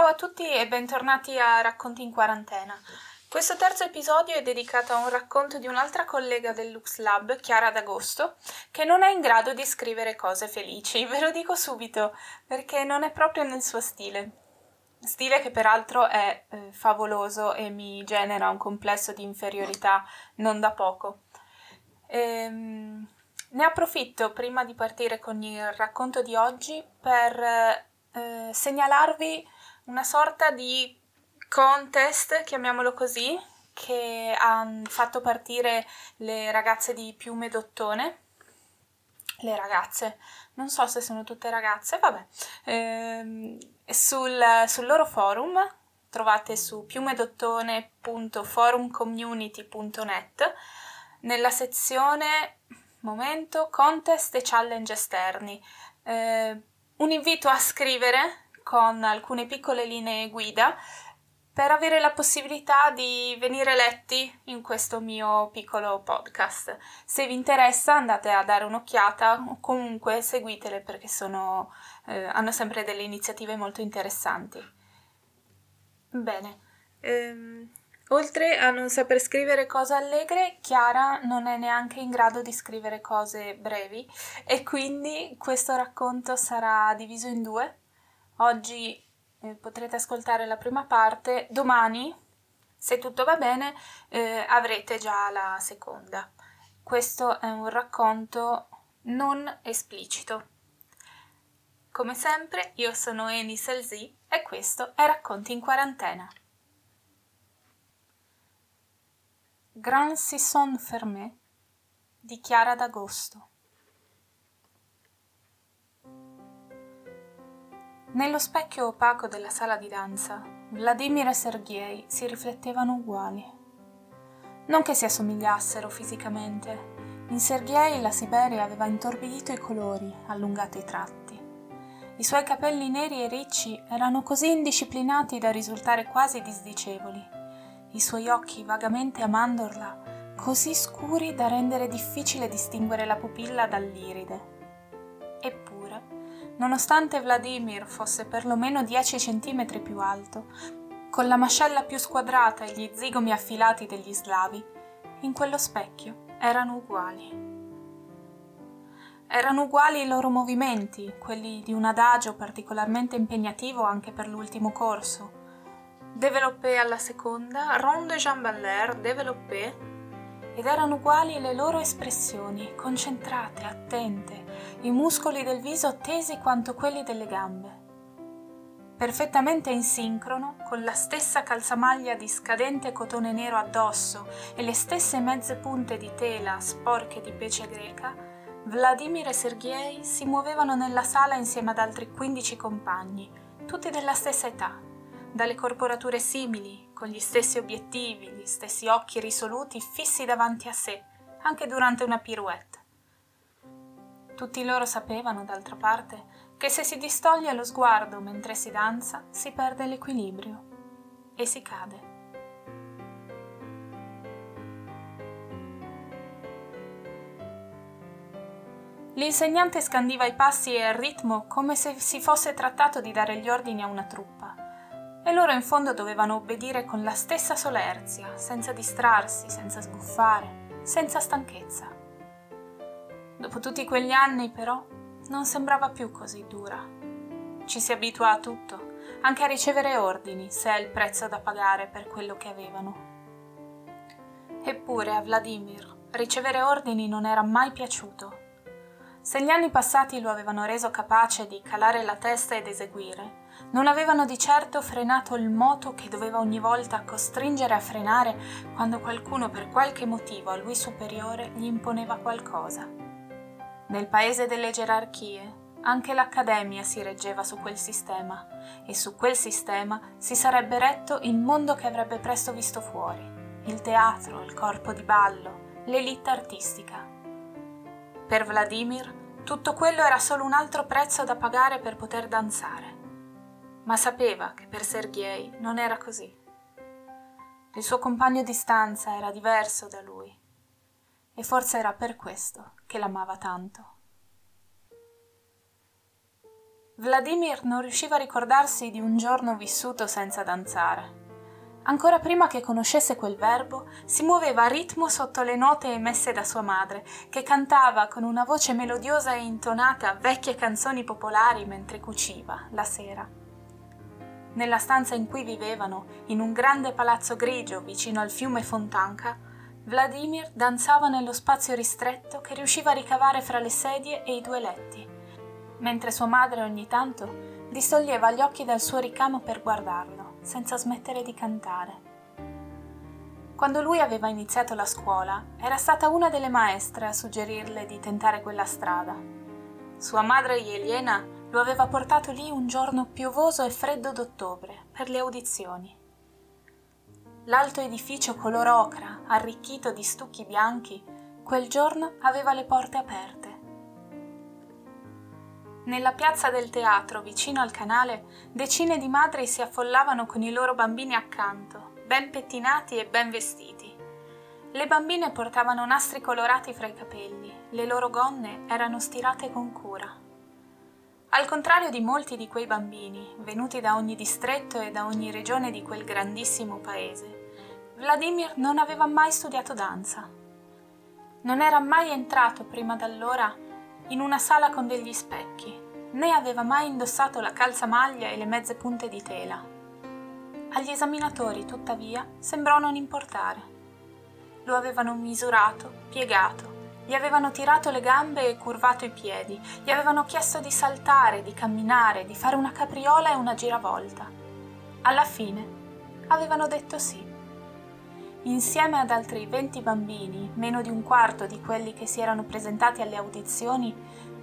Ciao a tutti e bentornati a Racconti in quarantena. Questo terzo episodio è dedicato a un racconto di un'altra collega del Lux Lab, Chiara D'Agosto, che non è in grado di scrivere cose felici, ve lo dico subito, perché non è proprio nel suo stile. Stile che peraltro è eh, favoloso e mi genera un complesso di inferiorità non da poco. Ehm, ne approfitto prima di partire con il racconto di oggi per eh, segnalarvi una sorta di contest, chiamiamolo così, che hanno fatto partire le ragazze di Piume d'Ottone. Le ragazze, non so se sono tutte ragazze, vabbè, ehm, sul, sul loro forum trovate su piumedottone.forumcommunity.net nella sezione momento contest e challenge esterni. Eh, un invito a scrivere con alcune piccole linee guida per avere la possibilità di venire letti in questo mio piccolo podcast. Se vi interessa andate a dare un'occhiata o comunque seguitele perché sono, eh, hanno sempre delle iniziative molto interessanti. Bene, ehm, oltre a non saper scrivere cose allegre, Chiara non è neanche in grado di scrivere cose brevi e quindi questo racconto sarà diviso in due. Oggi eh, potrete ascoltare la prima parte, domani, se tutto va bene, eh, avrete già la seconda. Questo è un racconto non esplicito. Come sempre, io sono Eni Selzi e questo è Racconti in quarantena. Grand Sisson Fermé di Chiara d'Agosto. Nello specchio opaco della sala di danza, Vladimir e Sergei si riflettevano uguali. Non che si assomigliassero fisicamente. In Sergei la Siberia aveva intorbidito i colori, allungato i tratti. I suoi capelli neri e ricci erano così indisciplinati da risultare quasi disdicevoli. I suoi occhi vagamente a mandorla così scuri da rendere difficile distinguere la pupilla dall'iride. Eppure, nonostante Vladimir fosse perlomeno dieci centimetri più alto, con la mascella più squadrata e gli zigomi affilati degli slavi, in quello specchio erano uguali. Erano uguali i loro movimenti, quelli di un adagio particolarmente impegnativo anche per l'ultimo corso. Développé alla seconda, ronde jamballaire, développé ed erano uguali le loro espressioni, concentrate, attente, i muscoli del viso tesi quanto quelli delle gambe. Perfettamente in sincrono, con la stessa calzamaglia di scadente cotone nero addosso e le stesse mezze punte di tela sporche di pece greca, Vladimir e Sergei si muovevano nella sala insieme ad altri quindici compagni, tutti della stessa età, dalle corporature simili, con gli stessi obiettivi, gli stessi occhi risoluti fissi davanti a sé, anche durante una pirouette. Tutti loro sapevano, d'altra parte, che se si distoglie lo sguardo mentre si danza, si perde l'equilibrio e si cade. L'insegnante scandiva i passi e il ritmo come se si fosse trattato di dare gli ordini a una truppa e loro in fondo dovevano obbedire con la stessa solerzia, senza distrarsi, senza sbuffare, senza stanchezza. Dopo tutti quegli anni, però, non sembrava più così dura. Ci si abitua a tutto, anche a ricevere ordini, se è il prezzo da pagare per quello che avevano. Eppure a Vladimir ricevere ordini non era mai piaciuto. Se gli anni passati lo avevano reso capace di calare la testa ed eseguire, non avevano di certo frenato il moto che doveva ogni volta costringere a frenare quando qualcuno per qualche motivo a lui superiore gli imponeva qualcosa. Nel paese delle gerarchie anche l'Accademia si reggeva su quel sistema e su quel sistema si sarebbe retto il mondo che avrebbe presto visto fuori, il teatro, il corpo di ballo, l'elite artistica. Per Vladimir tutto quello era solo un altro prezzo da pagare per poter danzare ma sapeva che per Sergei non era così. Il suo compagno di stanza era diverso da lui e forse era per questo che l'amava tanto. Vladimir non riusciva a ricordarsi di un giorno vissuto senza danzare. Ancora prima che conoscesse quel verbo, si muoveva a ritmo sotto le note emesse da sua madre, che cantava con una voce melodiosa e intonata vecchie canzoni popolari mentre cuciva, la sera. Nella stanza in cui vivevano, in un grande palazzo grigio vicino al fiume Fontanca, Vladimir danzava nello spazio ristretto che riusciva a ricavare fra le sedie e i due letti, mentre sua madre ogni tanto distoglieva gli occhi dal suo ricamo per guardarlo senza smettere di cantare. Quando lui aveva iniziato la scuola, era stata una delle maestre a suggerirle di tentare quella strada. Sua madre Eliena lo aveva portato lì un giorno piovoso e freddo d'ottobre per le audizioni. L'alto edificio color ocra, arricchito di stucchi bianchi, quel giorno aveva le porte aperte nella piazza del teatro, vicino al canale, decine di madri si affollavano con i loro bambini accanto, ben pettinati e ben vestiti. Le bambine portavano nastri colorati fra i capelli, le loro gonne erano stirate con cura. Al contrario di molti di quei bambini, venuti da ogni distretto e da ogni regione di quel grandissimo paese, Vladimir non aveva mai studiato danza. Non era mai entrato prima d'allora in una sala con degli specchi, né aveva mai indossato la calzamaglia e le mezze punte di tela. Agli esaminatori, tuttavia, sembrò non importare. Lo avevano misurato, piegato, gli avevano tirato le gambe e curvato i piedi, gli avevano chiesto di saltare, di camminare, di fare una capriola e una giravolta. Alla fine avevano detto sì. Insieme ad altri venti bambini, meno di un quarto di quelli che si erano presentati alle audizioni,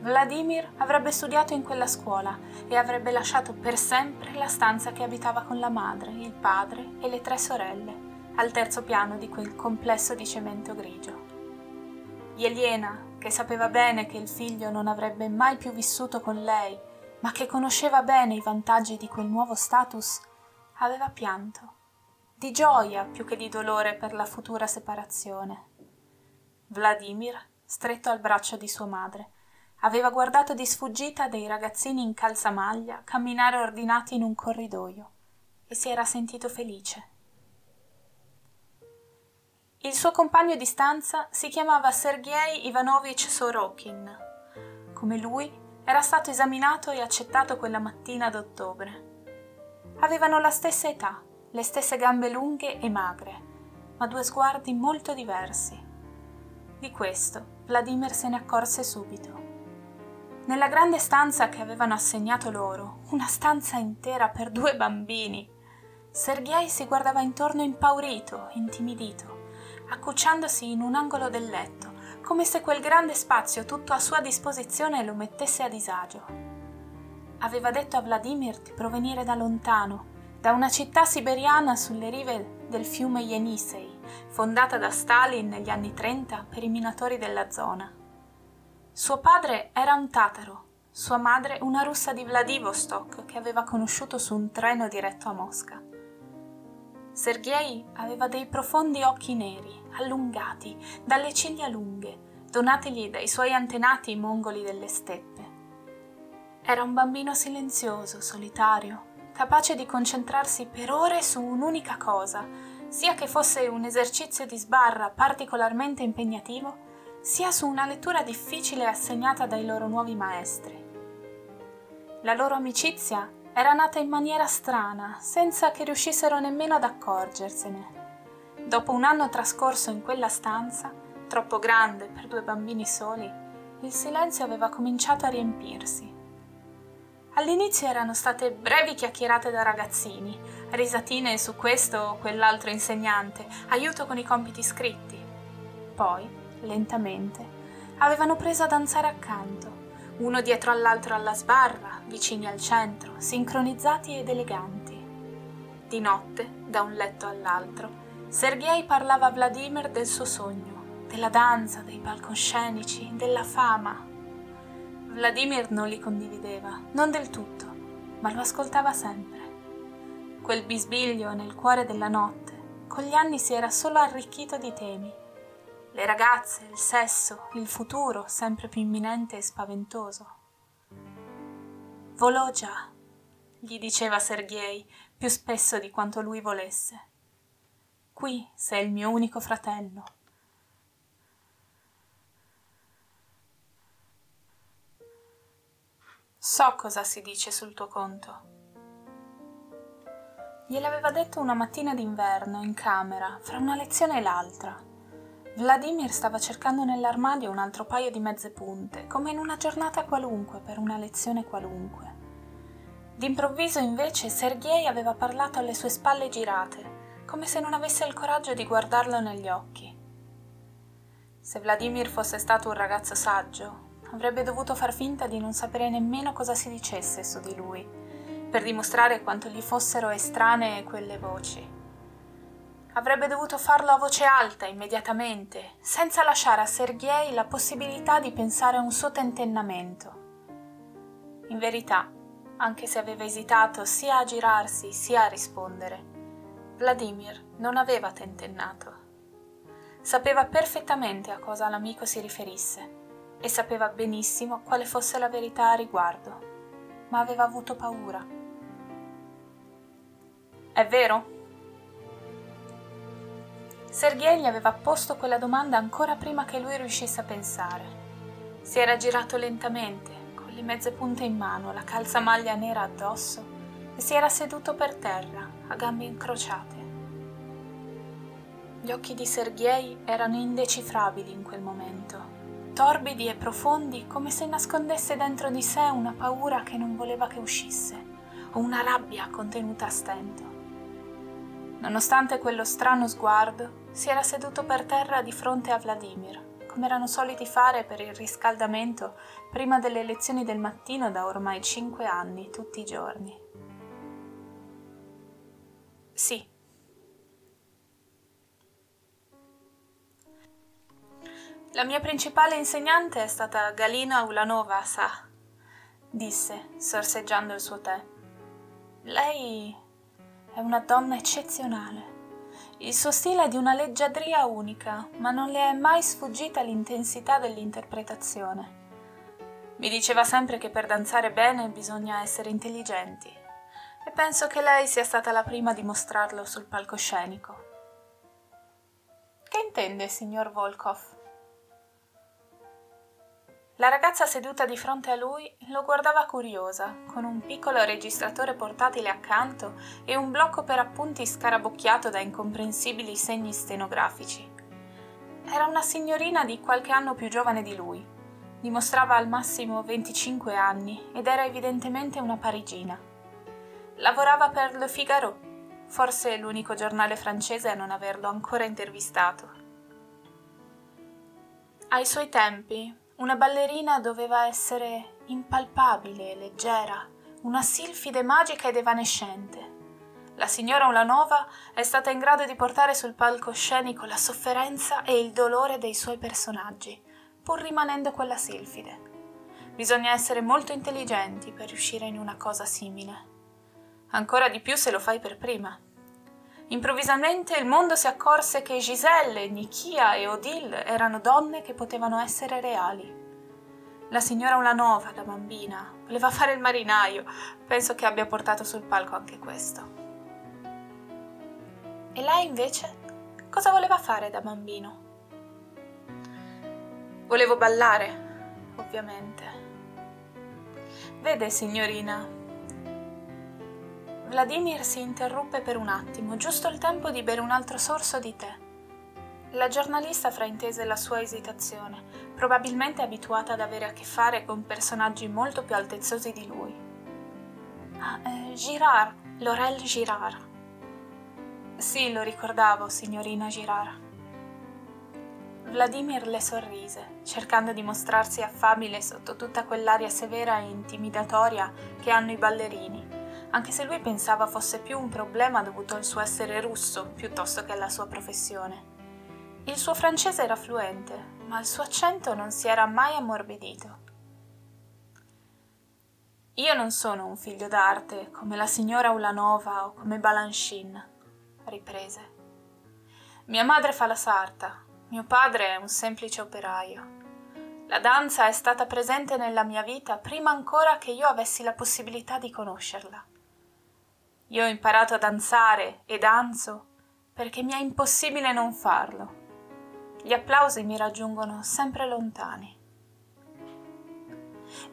Vladimir avrebbe studiato in quella scuola e avrebbe lasciato per sempre la stanza che abitava con la madre, il padre e le tre sorelle, al terzo piano di quel complesso di cemento grigio. Eliena, che sapeva bene che il figlio non avrebbe mai più vissuto con lei, ma che conosceva bene i vantaggi di quel nuovo status, aveva pianto di gioia più che di dolore per la futura separazione. Vladimir, stretto al braccio di sua madre, aveva guardato di sfuggita dei ragazzini in calzamaglia camminare ordinati in un corridoio e si era sentito felice. Il suo compagno di stanza si chiamava Sergei Ivanovich Sorokin. Come lui, era stato esaminato e accettato quella mattina d'ottobre. Avevano la stessa età, le stesse gambe lunghe e magre, ma due sguardi molto diversi. Di questo Vladimir se ne accorse subito. Nella grande stanza che avevano assegnato loro, una stanza intera per due bambini, Sergei si guardava intorno impaurito, intimidito, accucciandosi in un angolo del letto, come se quel grande spazio tutto a sua disposizione lo mettesse a disagio. Aveva detto a Vladimir di provenire da lontano da una città siberiana sulle rive del fiume Yenisei, fondata da Stalin negli anni 30 per i minatori della zona. Suo padre era un tataro, sua madre una russa di Vladivostok che aveva conosciuto su un treno diretto a Mosca. Sergei aveva dei profondi occhi neri, allungati, dalle ciglia lunghe, donatigli dai suoi antenati mongoli delle steppe. Era un bambino silenzioso, solitario, capace di concentrarsi per ore su un'unica cosa, sia che fosse un esercizio di sbarra particolarmente impegnativo, sia su una lettura difficile assegnata dai loro nuovi maestri. La loro amicizia era nata in maniera strana, senza che riuscissero nemmeno ad accorgersene. Dopo un anno trascorso in quella stanza, troppo grande per due bambini soli, il silenzio aveva cominciato a riempirsi All'inizio erano state brevi chiacchierate da ragazzini, risatine su questo o quell'altro insegnante, aiuto con i compiti scritti. Poi, lentamente, avevano preso a danzare accanto, uno dietro all'altro alla sbarra, vicini al centro, sincronizzati ed eleganti. Di notte, da un letto all'altro, Sergei parlava a Vladimir del suo sogno, della danza, dei palcoscenici, della fama, Vladimir non li condivideva, non del tutto, ma lo ascoltava sempre. Quel bisbiglio nel cuore della notte, con gli anni si era solo arricchito di temi. Le ragazze, il sesso, il futuro sempre più imminente e spaventoso. Volò già, gli diceva Sergei più spesso di quanto lui volesse. Qui sei il mio unico fratello. So cosa si dice sul tuo conto. Gliel'aveva detto una mattina d'inverno in camera, fra una lezione e l'altra. Vladimir stava cercando nell'armadio un altro paio di mezze punte, come in una giornata qualunque, per una lezione qualunque. D'improvviso invece Sergei aveva parlato alle sue spalle girate, come se non avesse il coraggio di guardarlo negli occhi. Se Vladimir fosse stato un ragazzo saggio, avrebbe dovuto far finta di non sapere nemmeno cosa si dicesse su di lui, per dimostrare quanto gli fossero estranee quelle voci. Avrebbe dovuto farlo a voce alta immediatamente, senza lasciare a Sergei la possibilità di pensare a un suo tentennamento. In verità, anche se aveva esitato sia a girarsi sia a rispondere. Vladimir non aveva tentennato. Sapeva perfettamente a cosa l'amico si riferisse e sapeva benissimo quale fosse la verità a riguardo, ma aveva avuto paura. È vero? Sergei gli aveva posto quella domanda ancora prima che lui riuscisse a pensare. Si era girato lentamente le mezze punte in mano, la calzamaglia nera addosso e si era seduto per terra, a gambe incrociate. Gli occhi di Sergei erano indecifrabili in quel momento, torbidi e profondi come se nascondesse dentro di sé una paura che non voleva che uscisse, o una rabbia contenuta a stento. Nonostante quello strano sguardo, si era seduto per terra di fronte a Vladimir, come erano soliti fare per il riscaldamento prima delle lezioni del mattino da ormai cinque anni, tutti i giorni. Sì. La mia principale insegnante è stata Galina Ulanova, sa, disse, sorseggiando il suo tè. Lei è una donna eccezionale. Il suo stile è di una leggiadria unica, ma non le è mai sfuggita l'intensità dell'interpretazione. Mi diceva sempre che per danzare bene bisogna essere intelligenti e penso che lei sia stata la prima a dimostrarlo sul palcoscenico. Che intende, signor Volkov? La ragazza seduta di fronte a lui lo guardava curiosa, con un piccolo registratore portatile accanto e un blocco per appunti scarabocchiato da incomprensibili segni stenografici. Era una signorina di qualche anno più giovane di lui. Dimostrava al massimo 25 anni ed era evidentemente una parigina. Lavorava per Le Figaro, forse l'unico giornale francese a non averlo ancora intervistato. Ai suoi tempi, una ballerina doveva essere impalpabile, leggera, una silfide magica ed evanescente. La signora Ulanova è stata in grado di portare sul palcoscenico la sofferenza e il dolore dei suoi personaggi, pur rimanendo quella silfide. Bisogna essere molto intelligenti per riuscire in una cosa simile. Ancora di più se lo fai per prima. Improvvisamente il mondo si accorse che Giselle, Nichia e Odile erano donne che potevano essere reali. La signora Ulanova, da bambina, voleva fare il marinaio. Penso che abbia portato sul palco anche questo. E lei invece? Cosa voleva fare da bambino? Volevo ballare, ovviamente. Vede, signorina, Vladimir si interruppe per un attimo, giusto il tempo di bere un altro sorso di tè. La giornalista fraintese la sua esitazione, probabilmente abituata ad avere a che fare con personaggi molto più altezzosi di lui. Ah, eh, Girard, Laurel Girard. Sì, lo ricordavo, signorina Girard. Vladimir le sorrise, cercando di mostrarsi affabile sotto tutta quell'aria severa e intimidatoria che hanno i ballerini anche se lui pensava fosse più un problema dovuto al suo essere russo piuttosto che alla sua professione. Il suo francese era fluente, ma il suo accento non si era mai ammorbidito. Io non sono un figlio d'arte come la signora Ulanova o come Balanchine, riprese. Mia madre fa la sarta, mio padre è un semplice operaio. La danza è stata presente nella mia vita prima ancora che io avessi la possibilità di conoscerla. Io ho imparato a danzare e danzo perché mi è impossibile non farlo. Gli applausi mi raggiungono sempre lontani.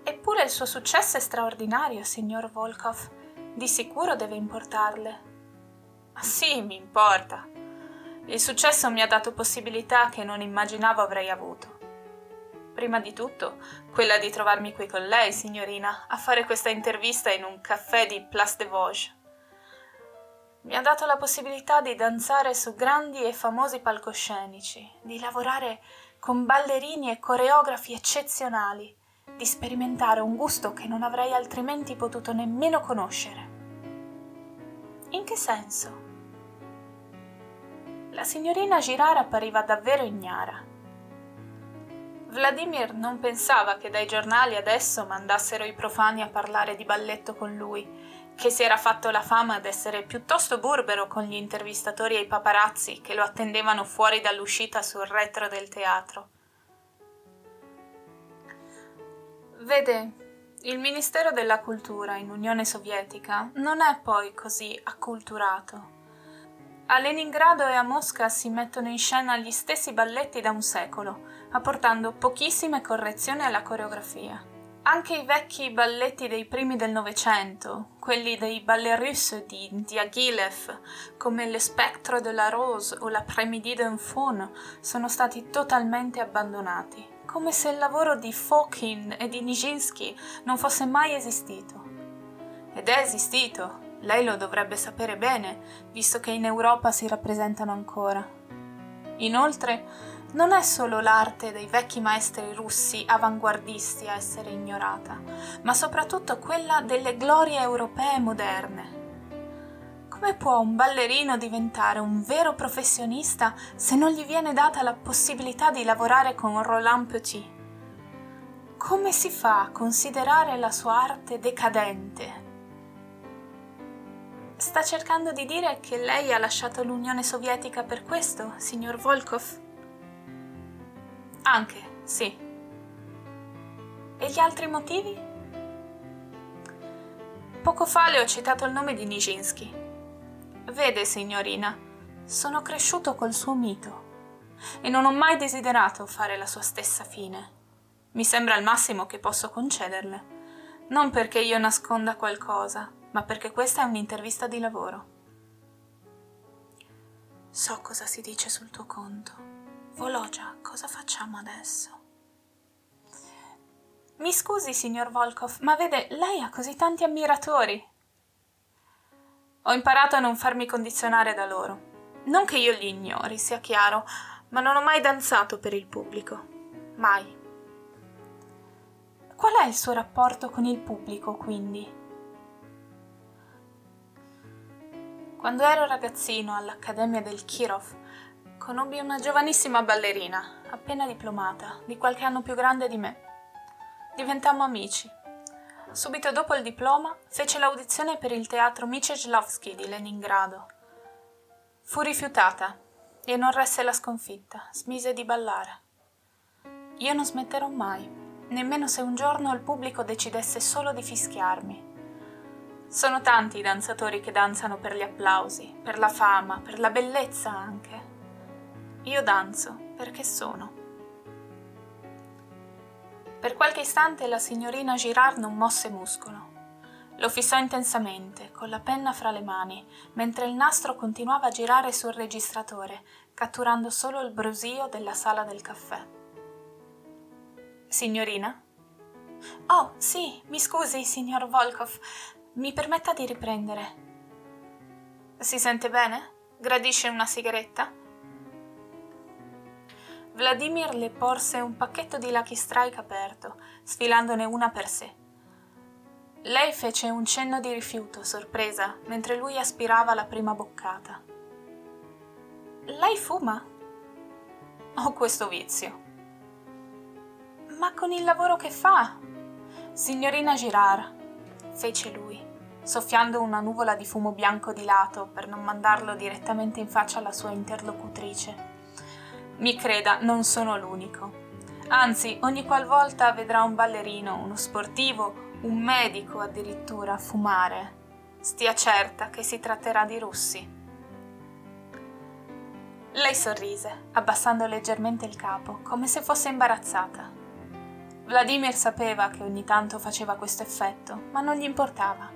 Eppure il suo successo è straordinario, signor Volkov. Di sicuro deve importarle. Ah, sì, mi importa. Il successo mi ha dato possibilità che non immaginavo avrei avuto. Prima di tutto, quella di trovarmi qui con lei, signorina, a fare questa intervista in un caffè di Place de Vosges. Mi ha dato la possibilità di danzare su grandi e famosi palcoscenici, di lavorare con ballerini e coreografi eccezionali, di sperimentare un gusto che non avrei altrimenti potuto nemmeno conoscere. In che senso? La signorina Girard appariva davvero ignara Vladimir non pensava che dai giornali adesso mandassero i profani a parlare di balletto con lui, che si era fatto la fama d'essere piuttosto burbero con gli intervistatori e i paparazzi che lo attendevano fuori dall'uscita sul retro del teatro. Vede, il Ministero della Cultura in Unione Sovietica non è poi così acculturato. A Leningrado e a Mosca si mettono in scena gli stessi balletti da un secolo, apportando pochissime correzioni alla coreografia. Anche i vecchi balletti dei primi del Novecento, quelli dei ballet russe di Diaghilev, come Le Spectre de la Rose o La Prémidi d'un Faune, sono stati totalmente abbandonati, come se il lavoro di Fokin e di Nijinsky non fosse mai esistito. Ed è esistito, lei lo dovrebbe sapere bene, visto che in Europa si rappresentano ancora. Inoltre, non è solo l'arte dei vecchi maestri russi avanguardisti a essere ignorata, ma soprattutto quella delle glorie europee moderne. Come può un ballerino diventare un vero professionista se non gli viene data la possibilità di lavorare con Roland Petit? Come si fa a considerare la sua arte decadente? Sta cercando di dire che lei ha lasciato l'Unione Sovietica per questo, signor Volkov? Anche, sì. E gli altri motivi? Poco fa le ho citato il nome di Nijinsky. Vede, signorina, sono cresciuto col suo mito e non ho mai desiderato fare la sua stessa fine. Mi sembra il massimo che posso concederle. Non perché io nasconda qualcosa, ma perché questa è un'intervista di lavoro. So cosa si dice sul tuo conto. Vologia, cosa facciamo adesso? Mi scusi, signor Volkov, ma vede, lei ha così tanti ammiratori. Ho imparato a non farmi condizionare da loro. Non che io li ignori, sia chiaro, ma non ho mai danzato per il pubblico. Mai. Qual è il suo rapporto con il pubblico, quindi? Quando ero ragazzino all'Accademia del Kirov, conobbi una giovanissima ballerina, appena diplomata, di qualche anno più grande di me. Diventammo amici. Subito dopo il diploma fece l'audizione per il teatro Mieczyslavski di Leningrado. Fu rifiutata e non resse la sconfitta, smise di ballare. Io non smetterò mai, nemmeno se un giorno il pubblico decidesse solo di fischiarmi. Sono tanti i danzatori che danzano per gli applausi, per la fama, per la bellezza anche. Io danzo perché sono. Per qualche istante la signorina Girard non mosse muscolo. Lo fissò intensamente, con la penna fra le mani, mentre il nastro continuava a girare sul registratore, catturando solo il brusio della sala del caffè. Signorina? Oh, sì, mi scusi, signor Volkov. Mi permetta di riprendere. Si sente bene? Gradisce una sigaretta? Vladimir le porse un pacchetto di Lucky Strike aperto, sfilandone una per sé. Lei fece un cenno di rifiuto, sorpresa, mentre lui aspirava la prima boccata. Lei fuma? Ho questo vizio. Ma con il lavoro che fa? Signorina Girard, fece lui, soffiando una nuvola di fumo bianco di lato per non mandarlo direttamente in faccia alla sua interlocutrice. Mi creda, non sono l'unico. Anzi, ogni qualvolta vedrà un ballerino, uno sportivo, un medico addirittura fumare, stia certa che si tratterà di russi. Lei sorrise, abbassando leggermente il capo, come se fosse imbarazzata. Vladimir sapeva che ogni tanto faceva questo effetto, ma non gli importava.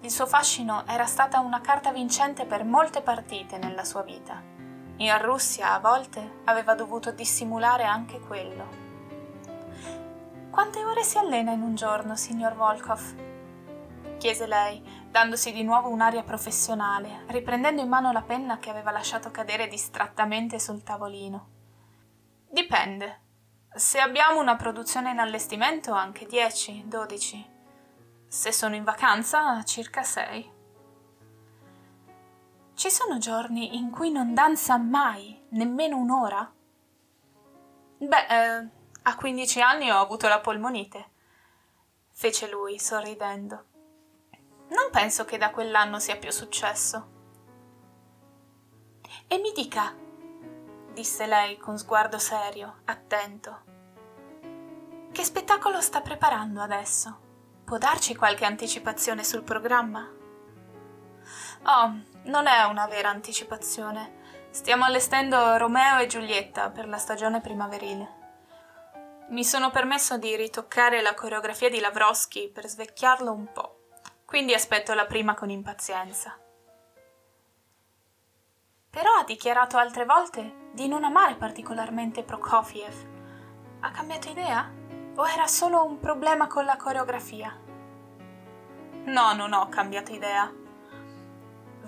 Il suo fascino era stata una carta vincente per molte partite nella sua vita. In Russia, a volte, aveva dovuto dissimulare anche quello. Quante ore si allena in un giorno, signor Volkov? chiese lei, dandosi di nuovo un'aria professionale, riprendendo in mano la penna che aveva lasciato cadere distrattamente sul tavolino. Dipende. Se abbiamo una produzione in allestimento, anche dieci, dodici. Se sono in vacanza, circa sei. Ci sono giorni in cui non danza mai, nemmeno un'ora? Beh, eh, a 15 anni ho avuto la polmonite, fece lui, sorridendo. Non penso che da quell'anno sia più successo. E mi dica, disse lei con sguardo serio, attento. Che spettacolo sta preparando adesso? Può darci qualche anticipazione sul programma? Oh, non è una vera anticipazione. Stiamo allestendo Romeo e Giulietta per la stagione primaverile. Mi sono permesso di ritoccare la coreografia di Lavroschi per svecchiarlo un po' quindi aspetto la prima con impazienza. Però ha dichiarato altre volte di non amare particolarmente Prokofiev. Ha cambiato idea? O era solo un problema con la coreografia? No, non ho cambiato idea.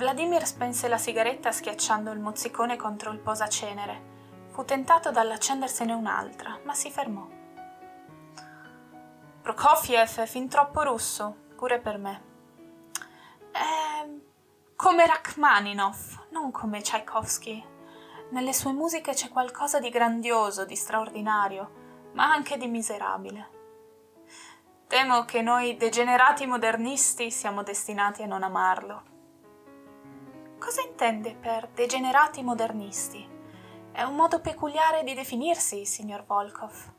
Vladimir spense la sigaretta schiacciando il mozzicone contro il posacenere. Fu tentato dall'accendersene un'altra, ma si fermò. Prokofiev è fin troppo russo, pure per me. È come Rachmaninoff, non come Tchaikovsky. Nelle sue musiche c'è qualcosa di grandioso, di straordinario, ma anche di miserabile. Temo che noi degenerati modernisti siamo destinati a non amarlo. Cosa intende per degenerati modernisti? È un modo peculiare di definirsi, signor Volkov.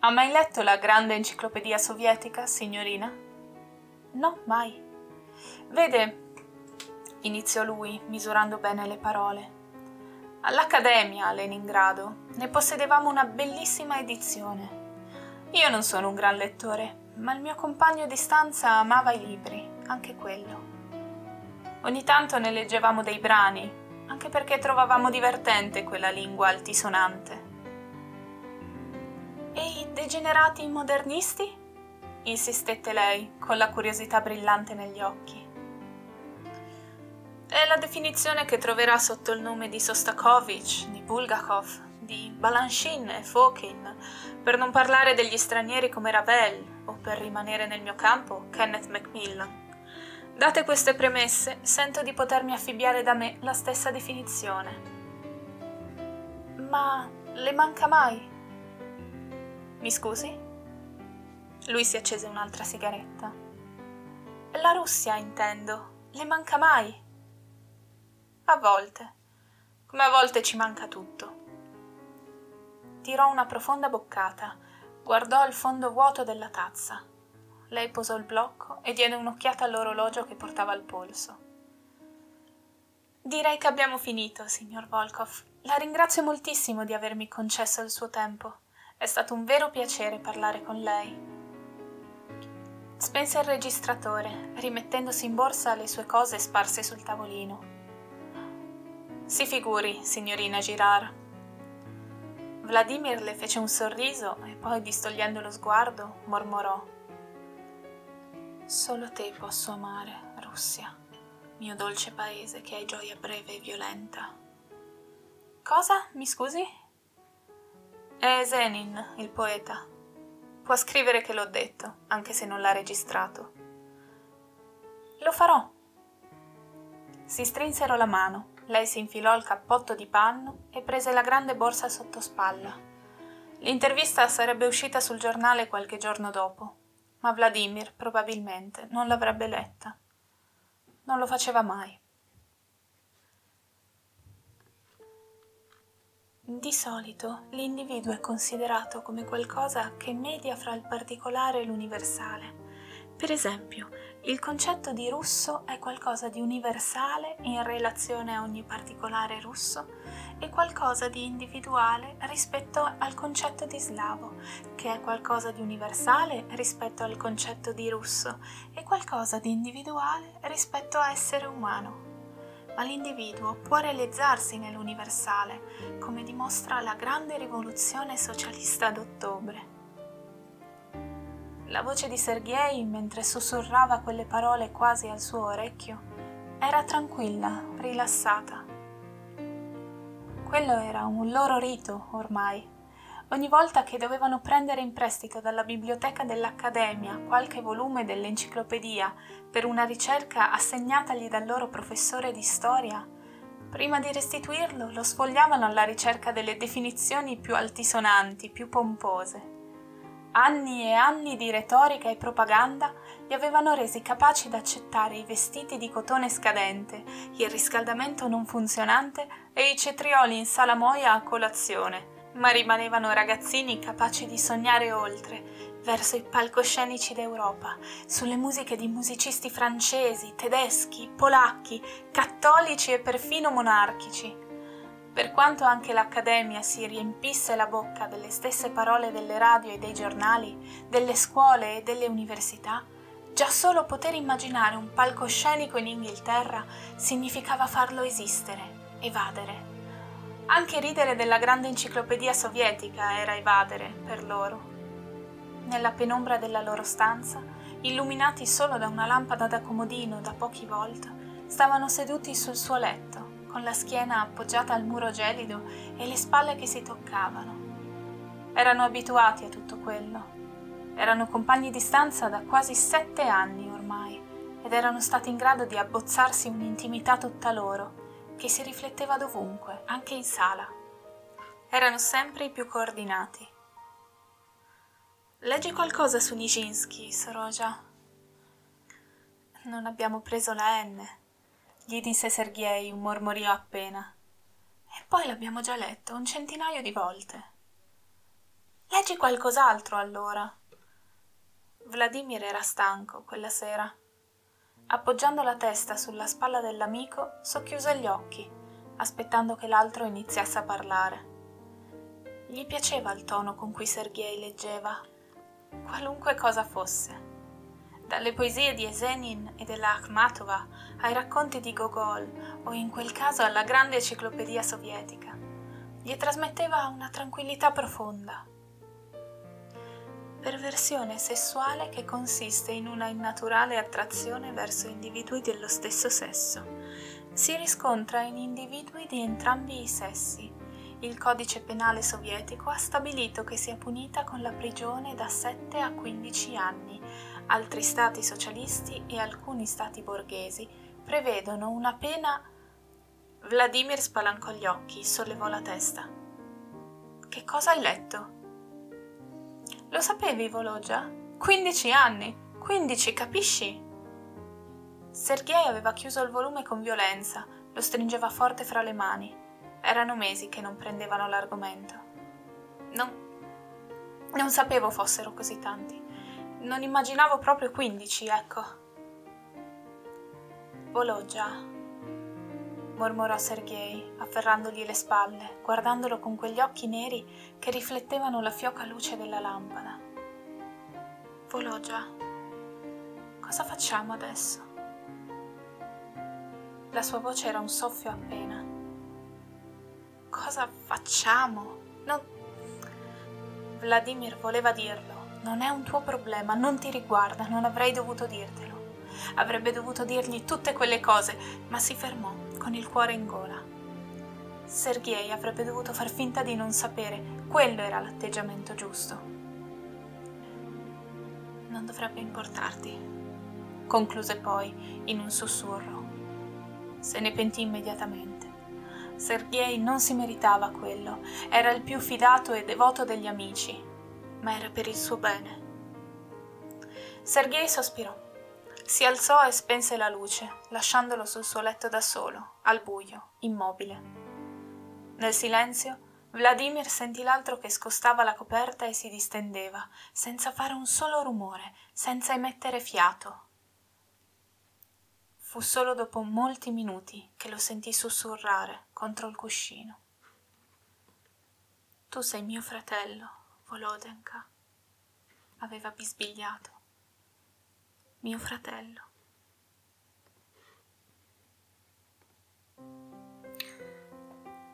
Ha mai letto la grande enciclopedia sovietica, signorina? No, mai. Vede, iniziò lui, misurando bene le parole. All'Accademia a Leningrado ne possedevamo una bellissima edizione. Io non sono un gran lettore, ma il mio compagno di stanza amava i libri, anche quello. Ogni tanto ne leggevamo dei brani, anche perché trovavamo divertente quella lingua altisonante. E i degenerati modernisti? insistette lei, con la curiosità brillante negli occhi. È la definizione che troverà sotto il nome di Sostakovich, di Bulgakov, di Balanchine e Fokin, per non parlare degli stranieri come Ravel o per rimanere nel mio campo Kenneth Macmillan. Date queste premesse, sento di potermi affibbiare da me la stessa definizione. Ma le manca mai? Mi scusi? Lui si accese un'altra sigaretta. La Russia, intendo. Le manca mai? A volte. Come a volte ci manca tutto. Tirò una profonda boccata, guardò il fondo vuoto della tazza. Lei posò il blocco e diede un'occhiata all'orologio che portava al polso. Direi che abbiamo finito, signor Volkov. La ringrazio moltissimo di avermi concesso il suo tempo. È stato un vero piacere parlare con lei. Spense il registratore, rimettendosi in borsa le sue cose sparse sul tavolino. Si figuri, signorina Girard. Vladimir le fece un sorriso e poi, distogliendo lo sguardo, mormorò: Solo te posso amare, Russia, mio dolce paese che hai gioia breve e violenta. Cosa? Mi scusi? È Zenin, il poeta. Può scrivere che l'ho detto, anche se non l'ha registrato. Lo farò. Si strinsero la mano, lei si infilò il cappotto di panno e prese la grande borsa sotto spalla. L'intervista sarebbe uscita sul giornale qualche giorno dopo, ma Vladimir probabilmente non l'avrebbe letta. Non lo faceva mai. Di solito l'individuo è considerato come qualcosa che media fra il particolare e l'universale. Per esempio, il concetto di russo è qualcosa di universale in relazione a ogni particolare russo e qualcosa di individuale rispetto al concetto di slavo, che è qualcosa di universale rispetto al concetto di russo e qualcosa di individuale rispetto a essere umano. Ma l'individuo può realizzarsi nell'universale, come dimostra la grande rivoluzione socialista d'ottobre. La voce di Sergei, mentre sussurrava quelle parole quasi al suo orecchio, era tranquilla, rilassata. Quello era un loro rito ormai. Ogni volta che dovevano prendere in prestito dalla biblioteca dell'Accademia qualche volume dell'enciclopedia per una ricerca assegnatagli dal loro professore di storia, prima di restituirlo lo sfogliavano alla ricerca delle definizioni più altisonanti, più pompose. Anni e anni di retorica e propaganda li avevano resi capaci d'accettare i vestiti di cotone scadente, il riscaldamento non funzionante e i cetrioli in salamoia a colazione, ma rimanevano ragazzini capaci di sognare oltre, verso i palcoscenici d'Europa, sulle musiche di musicisti francesi, tedeschi, polacchi, cattolici e perfino monarchici per quanto anche l'Accademia si riempisse la bocca delle stesse parole delle radio e dei giornali, delle scuole e delle università, già solo poter immaginare un palcoscenico in Inghilterra significava farlo esistere, evadere. Anche ridere della grande enciclopedia sovietica era evadere per loro. Nella penombra della loro stanza, illuminati solo da una lampada da comodino da pochi volt, stavano seduti sul suo letto con la schiena appoggiata al muro gelido e le spalle che si toccavano. Erano abituati a tutto quello. Erano compagni di stanza da quasi sette anni ormai ed erano stati in grado di abbozzarsi un'intimità tutta loro, che si rifletteva dovunque, anche in sala. Erano sempre i più coordinati. Leggi qualcosa su Nijinsky, Soroja. Non abbiamo preso la N gli disse Sergei un mormorio appena. E poi l'abbiamo già letto un centinaio di volte. Leggi qualcos'altro allora. Vladimir era stanco quella sera. Appoggiando la testa sulla spalla dell'amico, socchiuse gli occhi, aspettando che l'altro iniziasse a parlare. Gli piaceva il tono con cui Sergei leggeva, qualunque cosa fosse dalle poesie di Esenin e della Akhmatova ai racconti di Gogol o in quel caso alla grande enciclopedia sovietica. Gli trasmetteva una tranquillità profonda. Perversione sessuale che consiste in una innaturale attrazione verso individui dello stesso sesso. Si riscontra in individui di entrambi i sessi. Il codice penale sovietico ha stabilito che sia punita con la prigione da 7 a 15 anni Altri stati socialisti e alcuni stati borghesi prevedono una pena. Vladimir spalancò gli occhi, sollevò la testa. Che cosa hai letto? Lo sapevi, Vologgia? Quindici anni! Quindici, capisci? Sergei aveva chiuso il volume con violenza, lo stringeva forte fra le mani. Erano mesi che non prendevano l'argomento. Non. Non sapevo fossero così tanti. Non immaginavo proprio quindici, ecco. Vologgia, mormorò Sergei, afferrandogli le spalle, guardandolo con quegli occhi neri che riflettevano la fioca luce della lampada. Vologgia, cosa facciamo adesso? La sua voce era un soffio appena. Cosa facciamo? Non... Vladimir voleva dirlo non è un tuo problema, non ti riguarda, non avrei dovuto dirtelo. Avrebbe dovuto dirgli tutte quelle cose, ma si fermò con il cuore in gola. Sergei avrebbe dovuto far finta di non sapere, quello era l'atteggiamento giusto. Non dovrebbe importarti, concluse poi in un sussurro. Se ne pentì immediatamente. Sergei non si meritava quello, era il più fidato e devoto degli amici, ma era per il suo bene. Sergei sospirò. Si alzò e spense la luce, lasciandolo sul suo letto da solo, al buio, immobile. Nel silenzio, Vladimir sentì l'altro che scostava la coperta e si distendeva, senza fare un solo rumore, senza emettere fiato. Fu solo dopo molti minuti che lo sentì sussurrare contro il cuscino. Tu sei mio fratello, Volodenka, aveva bisbigliato. Mio fratello.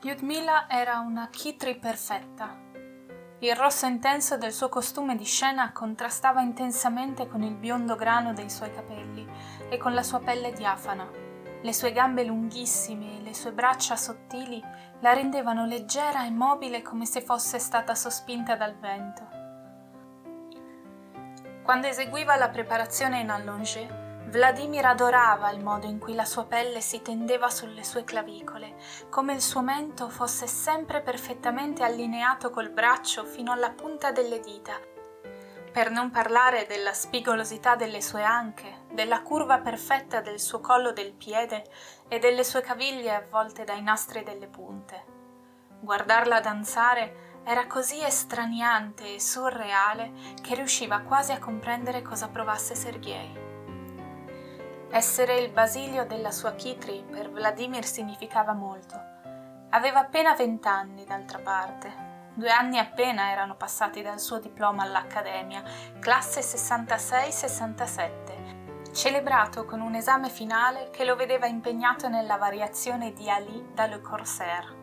Lyudmila era una chitri perfetta. Il rosso intenso del suo costume di scena contrastava intensamente con il biondo grano dei suoi capelli e con la sua pelle diafana. Le sue gambe lunghissime e le sue braccia sottili la rendevano leggera e mobile come se fosse stata sospinta dal vento. Quando eseguiva la preparazione in allongé, Vladimir adorava il modo in cui la sua pelle si tendeva sulle sue clavicole, come il suo mento fosse sempre perfettamente allineato col braccio fino alla punta delle dita. Per non parlare della spigolosità delle sue anche, della curva perfetta del suo collo del piede e delle sue caviglie avvolte dai nastri delle punte. Guardarla danzare era così estraniante e surreale che riusciva quasi a comprendere cosa provasse Sergei. Essere il basilio della sua Kitri per Vladimir significava molto. Aveva appena vent'anni, d'altra parte. Due anni appena erano passati dal suo diploma all'Accademia, classe 66-67, celebrato con un esame finale che lo vedeva impegnato nella variazione di Ali da Le Corsaire.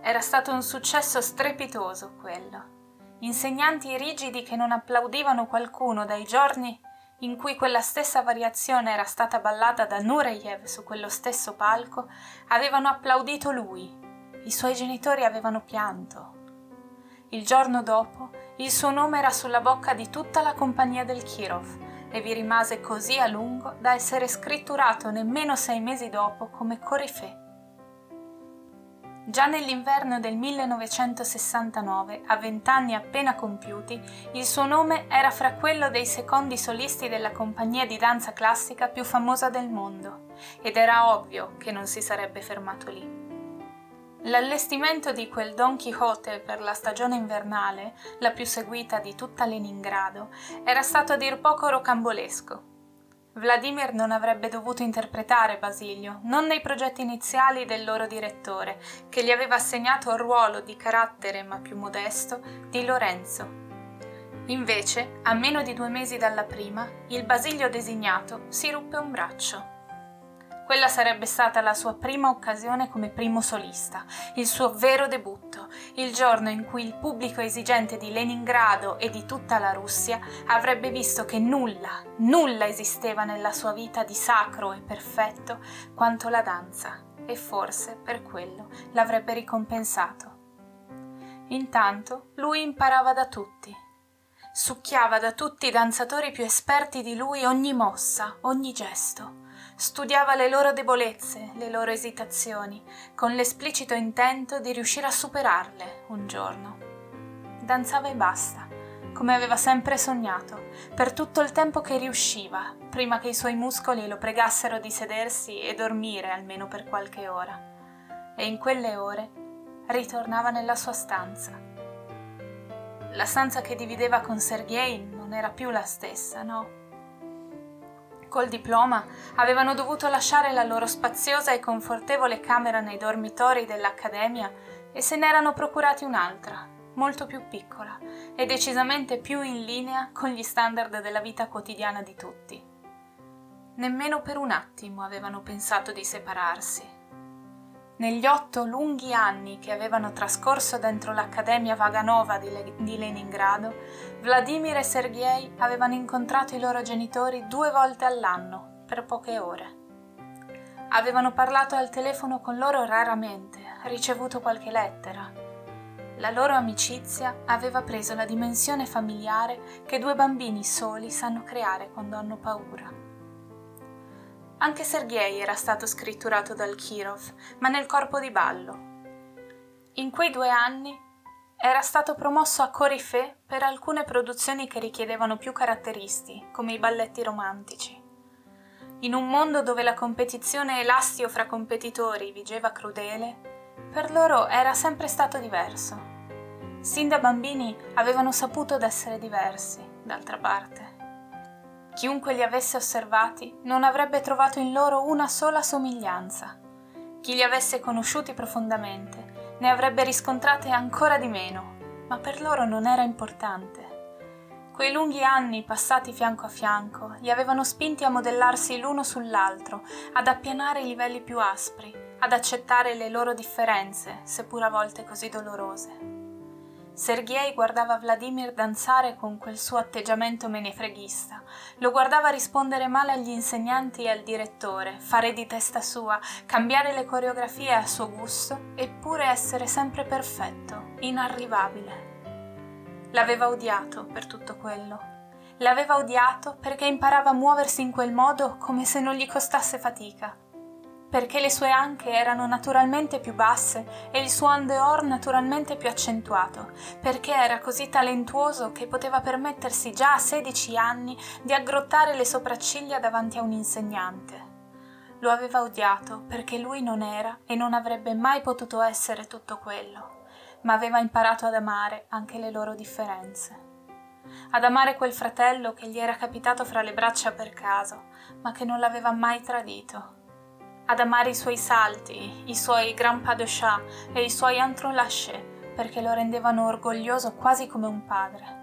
Era stato un successo strepitoso quello. Insegnanti rigidi che non applaudivano qualcuno dai giorni in cui quella stessa variazione era stata ballata da Nureyev su quello stesso palco, avevano applaudito lui. I suoi genitori avevano pianto. Il giorno dopo, il suo nome era sulla bocca di tutta la compagnia del Kirov e vi rimase così a lungo da essere scritturato nemmeno sei mesi dopo come corifè. Già nell'inverno del 1969, a vent'anni appena compiuti, il suo nome era fra quello dei secondi solisti della compagnia di danza classica più famosa del mondo, ed era ovvio che non si sarebbe fermato lì. L'allestimento di quel Don Quixote per la stagione invernale, la più seguita di tutta Leningrado, era stato a dir poco rocambolesco. Vladimir non avrebbe dovuto interpretare Basilio, non nei progetti iniziali del loro direttore, che gli aveva assegnato il ruolo di carattere ma più modesto di Lorenzo. Invece, a meno di due mesi dalla prima, il Basilio designato si ruppe un braccio. Quella sarebbe stata la sua prima occasione come primo solista, il suo vero debutto, il giorno in cui il pubblico esigente di Leningrado e di tutta la Russia avrebbe visto che nulla, nulla esisteva nella sua vita di sacro e perfetto quanto la danza, e forse per quello l'avrebbe ricompensato. Intanto lui imparava da tutti, succhiava da tutti i danzatori più esperti di lui ogni mossa, ogni gesto studiava le loro debolezze, le loro esitazioni, con l'esplicito intento di riuscire a superarle un giorno. Danzava e basta, come aveva sempre sognato, per tutto il tempo che riusciva, prima che i suoi muscoli lo pregassero di sedersi e dormire almeno per qualche ora. E in quelle ore ritornava nella sua stanza. La stanza che divideva con Sergei non era più la stessa, no? Col diploma avevano dovuto lasciare la loro spaziosa e confortevole camera nei dormitori dell'Accademia e se n'erano procurati un'altra, molto più piccola e decisamente più in linea con gli standard della vita quotidiana di tutti. Nemmeno per un attimo avevano pensato di separarsi. Negli otto lunghi anni che avevano trascorso dentro l'Accademia Vaganova di, Le- di Leningrado, Vladimir e Sergei avevano incontrato i loro genitori due volte all'anno, per poche ore. Avevano parlato al telefono con loro raramente, ricevuto qualche lettera. La loro amicizia aveva preso la dimensione familiare che due bambini soli sanno creare quando hanno paura. Anche Sergei era stato scritturato dal Kirov, ma nel corpo di ballo. In quei due anni era stato promosso a corifè per alcune produzioni che richiedevano più caratteristi, come i balletti romantici. In un mondo dove la competizione e l'astio fra competitori vigeva crudele, Per loro era sempre stato diverso. Sin da bambini avevano saputo d'essere diversi, d'altra parte. Chiunque li avesse osservati non avrebbe trovato in loro una sola somiglianza. Chi li avesse conosciuti profondamente ne avrebbe riscontrate ancora di meno, ma per loro non era importante. Quei lunghi anni passati fianco a fianco li avevano spinti a modellarsi l'uno sull'altro, ad appianare i livelli più aspri, ad accettare le loro differenze, seppur a volte così dolorose. Sergei guardava Vladimir danzare con quel suo atteggiamento menefreghista, lo guardava rispondere male agli insegnanti e al direttore, fare di testa sua, cambiare le coreografie a suo gusto, eppure essere sempre perfetto, inarrivabile. L'aveva odiato per tutto quello. L'aveva odiato perché imparava a muoversi in quel modo come se non gli costasse fatica perché le sue anche erano naturalmente più basse e il suo andeor naturalmente più accentuato, perché era così talentuoso che poteva permettersi già a 16 anni di aggrottare le sopracciglia davanti a un insegnante. Lo aveva odiato perché lui non era e non avrebbe mai potuto essere tutto quello, ma aveva imparato ad amare anche le loro differenze. Ad amare quel fratello che gli era capitato fra le braccia per caso, ma che non l'aveva mai tradito ad amare i suoi salti, i suoi grand pas de chat e i suoi entrelâchés, perché lo rendevano orgoglioso quasi come un padre.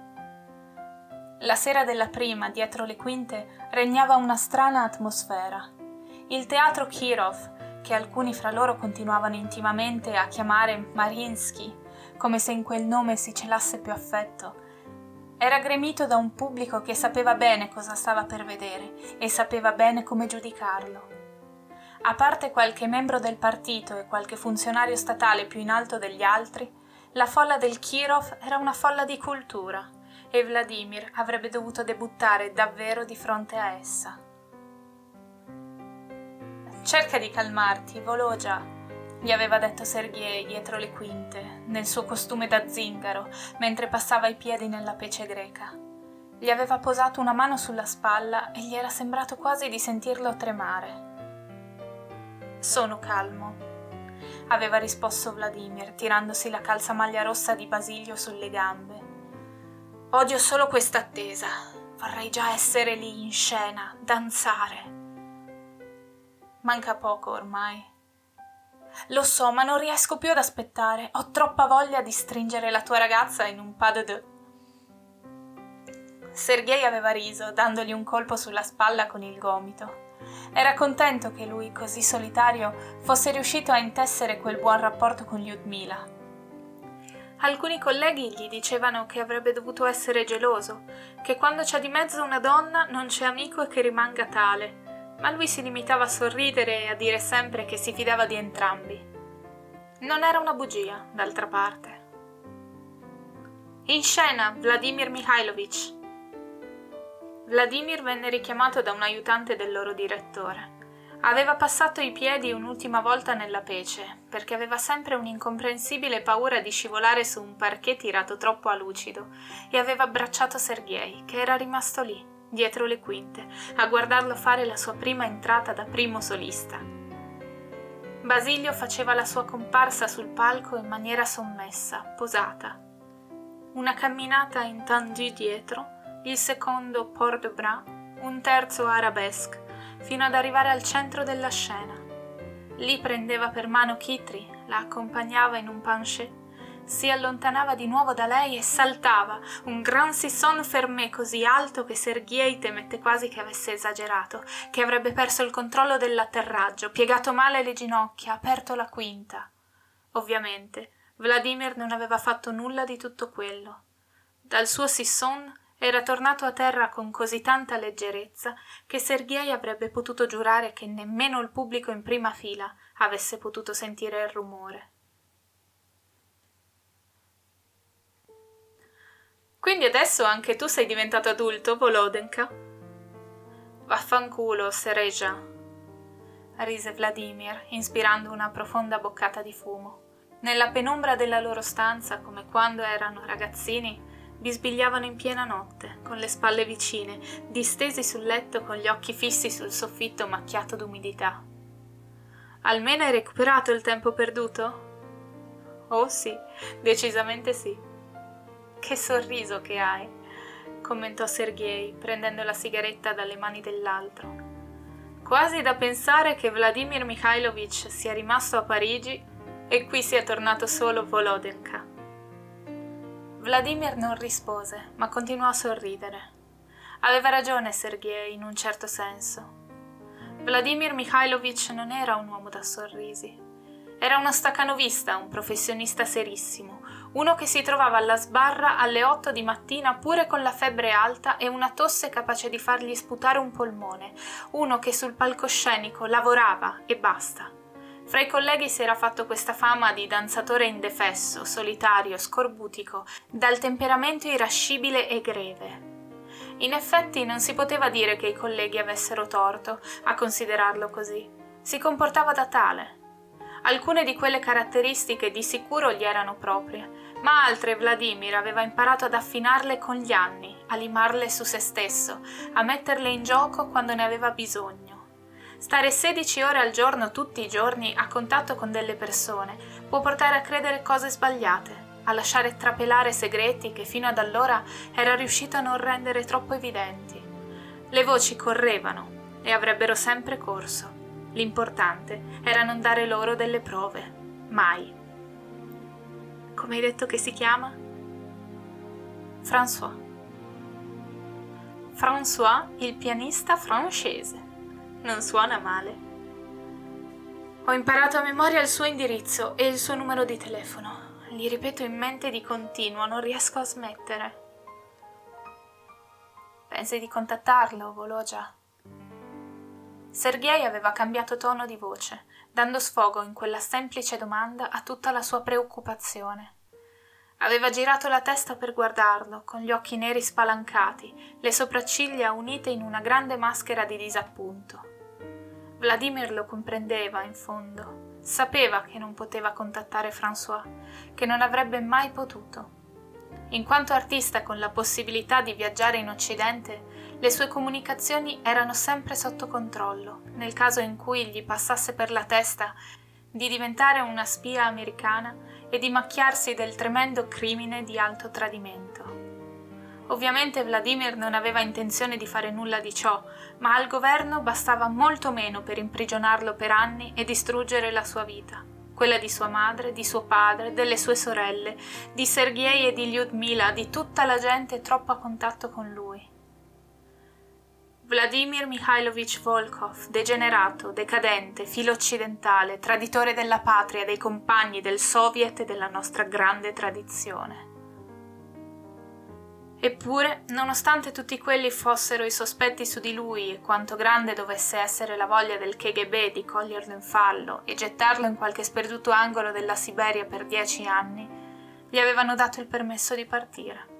La sera della prima, dietro le quinte, regnava una strana atmosfera. Il teatro Kirov, che alcuni fra loro continuavano intimamente a chiamare Mariinsky, come se in quel nome si celasse più affetto, era gremito da un pubblico che sapeva bene cosa stava per vedere e sapeva bene come giudicarlo. A parte qualche membro del partito e qualche funzionario statale più in alto degli altri, la folla del Kirov era una folla di cultura e Vladimir avrebbe dovuto debuttare davvero di fronte a essa. Cerca di calmarti, Vologia, gli aveva detto Sergei dietro le quinte, nel suo costume da zingaro, mentre passava i piedi nella pece greca. Gli aveva posato una mano sulla spalla e gli era sembrato quasi di sentirlo tremare. Sono calmo, aveva risposto Vladimir, tirandosi la calzamaglia rossa di Basilio sulle gambe. Odio solo questa attesa. Vorrei già essere lì in scena, danzare. Manca poco ormai. Lo so, ma non riesco più ad aspettare. Ho troppa voglia di stringere la tua ragazza in un pas de deux. Sergei aveva riso, dandogli un colpo sulla spalla con il gomito. Era contento che lui, così solitario, fosse riuscito a intessere quel buon rapporto con Lyudmila. Alcuni colleghi gli dicevano che avrebbe dovuto essere geloso, che quando c'è di mezzo una donna non c'è amico che rimanga tale, ma lui si limitava a sorridere e a dire sempre che si fidava di entrambi. Non era una bugia, d'altra parte. In scena Vladimir Mikhailovich, Vladimir venne richiamato da un aiutante del loro direttore. Aveva passato i piedi un'ultima volta nella pece, perché aveva sempre un'incomprensibile paura di scivolare su un parquet tirato troppo a lucido, e aveva abbracciato Sergei, che era rimasto lì, dietro le quinte, a guardarlo fare la sua prima entrata da primo solista. Basilio faceva la sua comparsa sul palco in maniera sommessa, posata. Una camminata in tendu dietro, il secondo port de bras, un terzo arabesque, fino ad arrivare al centro della scena. Lì prendeva per mano Kitri, la accompagnava in un panchet, si allontanava di nuovo da lei e saltava, un gran sisson fermé così alto che Sergei temette quasi che avesse esagerato, che avrebbe perso il controllo dell'atterraggio, piegato male le ginocchia, aperto la quinta. Ovviamente, Vladimir non aveva fatto nulla di tutto quello. Dal suo sisson era tornato a terra con così tanta leggerezza che Sergei avrebbe potuto giurare che nemmeno il pubblico in prima fila avesse potuto sentire il rumore. Quindi adesso anche tu sei diventato adulto, Volodenka? Vaffanculo, Sereja, rise Vladimir, inspirando una profonda boccata di fumo. Nella penombra della loro stanza, come quando erano ragazzini, bisbigliavano in piena notte, con le spalle vicine, distesi sul letto con gli occhi fissi sul soffitto macchiato d'umidità. Almeno hai recuperato il tempo perduto? Oh sì, decisamente sì. Che sorriso che hai, commentò Sergei, prendendo la sigaretta dalle mani dell'altro. Quasi da pensare che Vladimir Mikhailovich sia rimasto a Parigi e qui sia tornato solo Volodenka. Vladimir non rispose, ma continuò a sorridere. Aveva ragione Sergei in un certo senso. Vladimir Mikhailovich non era un uomo da sorrisi. Era uno staccanovista, un professionista serissimo, uno che si trovava alla sbarra alle 8 di mattina pure con la febbre alta e una tosse capace di fargli sputare un polmone, uno che sul palcoscenico lavorava e basta. Fra i colleghi si era fatto questa fama di danzatore indefesso, solitario, scorbutico, dal temperamento irascibile e greve. In effetti non si poteva dire che i colleghi avessero torto a considerarlo così. Si comportava da tale. Alcune di quelle caratteristiche di sicuro gli erano proprie, ma altre Vladimir aveva imparato ad affinarle con gli anni, a limarle su se stesso, a metterle in gioco quando ne aveva bisogno. Stare 16 ore al giorno tutti i giorni a contatto con delle persone può portare a credere cose sbagliate, a lasciare trapelare segreti che fino ad allora era riuscito a non rendere troppo evidenti. Le voci correvano e avrebbero sempre corso. L'importante era non dare loro delle prove, mai. Come hai detto che si chiama? François. François, il pianista francese. Non suona male. Ho imparato a memoria il suo indirizzo e il suo numero di telefono. Li ripeto in mente di continuo, non riesco a smettere. Pensi di contattarlo, Vologia? Sergei aveva cambiato tono di voce, dando sfogo in quella semplice domanda a tutta la sua preoccupazione. Aveva girato la testa per guardarlo, con gli occhi neri spalancati, le sopracciglia unite in una grande maschera di disappunto. Vladimir lo comprendeva, in fondo. Sapeva che non poteva contattare François, che non avrebbe mai potuto. In quanto artista con la possibilità di viaggiare in Occidente, le sue comunicazioni erano sempre sotto controllo, nel caso in cui gli passasse per la testa di diventare una spia americana e di macchiarsi del tremendo crimine di alto tradimento. Ovviamente Vladimir non aveva intenzione di fare nulla di ciò, ma al governo bastava molto meno per imprigionarlo per anni e distruggere la sua vita, quella di sua madre, di suo padre, delle sue sorelle, di Sergei e di Lyudmila, di tutta la gente troppo a contatto con lui. Vladimir Mikhailovich Volkov, degenerato, decadente, filo occidentale, traditore della patria, dei compagni del Soviet e della nostra grande tradizione. Eppure, nonostante tutti quelli fossero i sospetti su di lui e quanto grande dovesse essere la voglia del KGB di coglierlo in fallo e gettarlo in qualche sperduto angolo della Siberia per dieci anni, gli avevano dato il permesso di partire.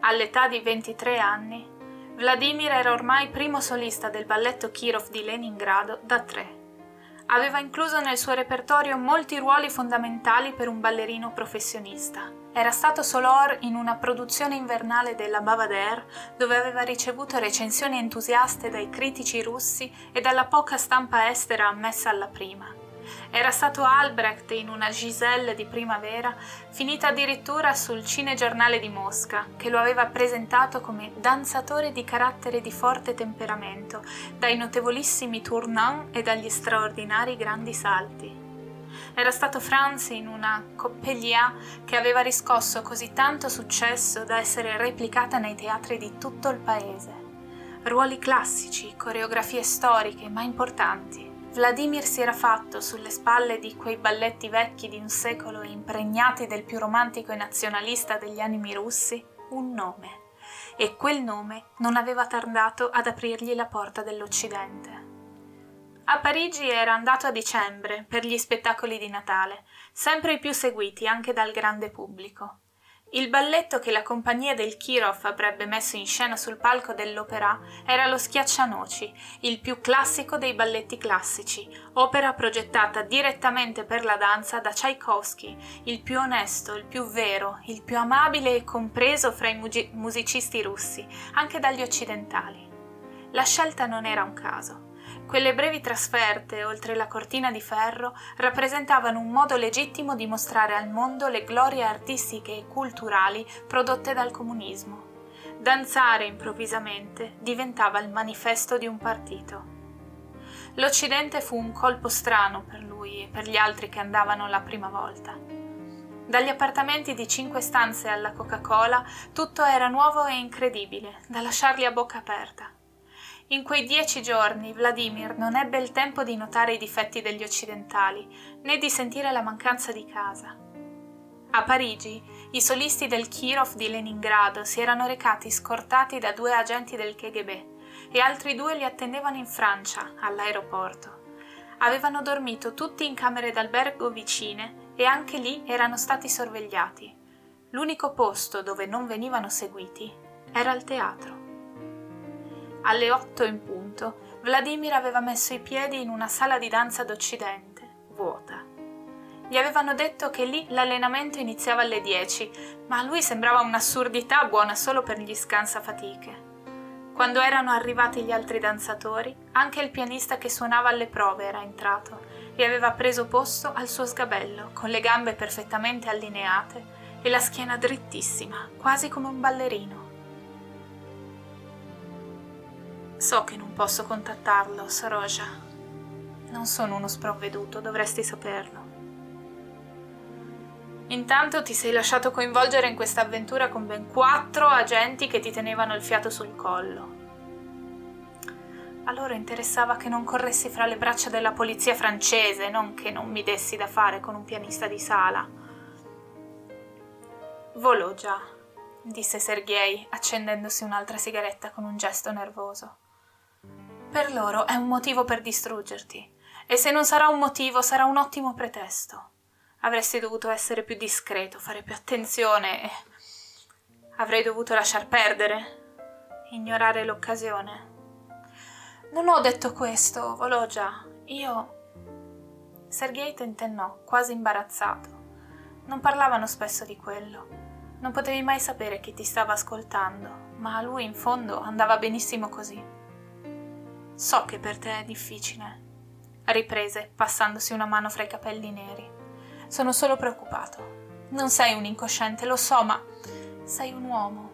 All'età di 23 anni, Vladimir era ormai primo solista del balletto Kirov di Leningrado da tre. Aveva incluso nel suo repertorio molti ruoli fondamentali per un ballerino professionista. Era stato Solor in una produzione invernale della Bavader, dove aveva ricevuto recensioni entusiaste dai critici russi e dalla poca stampa estera ammessa alla prima. Era stato Albrecht in una Giselle di primavera, finita addirittura sul Cinegiornale di Mosca, che lo aveva presentato come danzatore di carattere di forte temperamento, dai notevolissimi tournant e dagli straordinari grandi salti. Era stato Franz in una Coppelia che aveva riscosso così tanto successo da essere replicata nei teatri di tutto il paese. Ruoli classici, coreografie storiche, ma importanti Vladimir si era fatto, sulle spalle di quei balletti vecchi di un secolo impregnati del più romantico e nazionalista degli animi russi, un nome. E quel nome non aveva tardato ad aprirgli la porta dell'Occidente. A Parigi era andato a dicembre per gli spettacoli di Natale, sempre i più seguiti anche dal grande pubblico. Il balletto che la compagnia del Kirov avrebbe messo in scena sul palco dell'opera era lo Schiaccianoci, il più classico dei balletti classici, opera progettata direttamente per la danza da Tchaikovsky, il più onesto, il più vero, il più amabile e compreso fra i musicisti russi, anche dagli occidentali. La scelta non era un caso. Quelle brevi trasferte oltre la cortina di ferro rappresentavano un modo legittimo di mostrare al mondo le glorie artistiche e culturali prodotte dal comunismo. Danzare improvvisamente diventava il manifesto di un partito. L'Occidente fu un colpo strano per lui e per gli altri che andavano la prima volta. Dagli appartamenti di cinque stanze alla Coca-Cola tutto era nuovo e incredibile, da lasciarli a bocca aperta. In quei dieci giorni Vladimir non ebbe il tempo di notare i difetti degli occidentali, né di sentire la mancanza di casa. A Parigi, i solisti del Kirov di Leningrado si erano recati scortati da due agenti del KGB e altri due li attendevano in Francia, all'aeroporto. Avevano dormito tutti in camere d'albergo vicine e anche lì erano stati sorvegliati. L'unico posto dove non venivano seguiti era il teatro. Alle otto in punto, Vladimir aveva messo i piedi in una sala di danza d'Occidente, vuota. Gli avevano detto che lì l'allenamento iniziava alle dieci, ma a lui sembrava un'assurdità buona solo per gli scansafatiche. Quando erano arrivati gli altri danzatori, anche il pianista che suonava alle prove era entrato e aveva preso posto al suo sgabello, con le gambe perfettamente allineate e la schiena drittissima, quasi come un ballerino. So che non posso contattarlo, Saroja. Non sono uno sprovveduto, dovresti saperlo. Intanto ti sei lasciato coinvolgere in questa avventura con ben quattro agenti che ti tenevano il fiato sul collo. A loro interessava che non corressi fra le braccia della polizia francese, non che non mi dessi da fare con un pianista di sala. Volò già, disse Sergei, accendendosi un'altra sigaretta con un gesto nervoso. Per loro è un motivo per distruggerti. E se non sarà un motivo, sarà un ottimo pretesto. Avresti dovuto essere più discreto, fare più attenzione. Avrei dovuto lasciar perdere, ignorare l'occasione. Non ho detto questo, Vologgia. Io. Sergei tentennò, quasi imbarazzato. Non parlavano spesso di quello. Non potevi mai sapere chi ti stava ascoltando, ma a lui in fondo andava benissimo così. So che per te è difficile, riprese, passandosi una mano fra i capelli neri. Sono solo preoccupato. Non sei un incosciente, lo so, ma sei un uomo.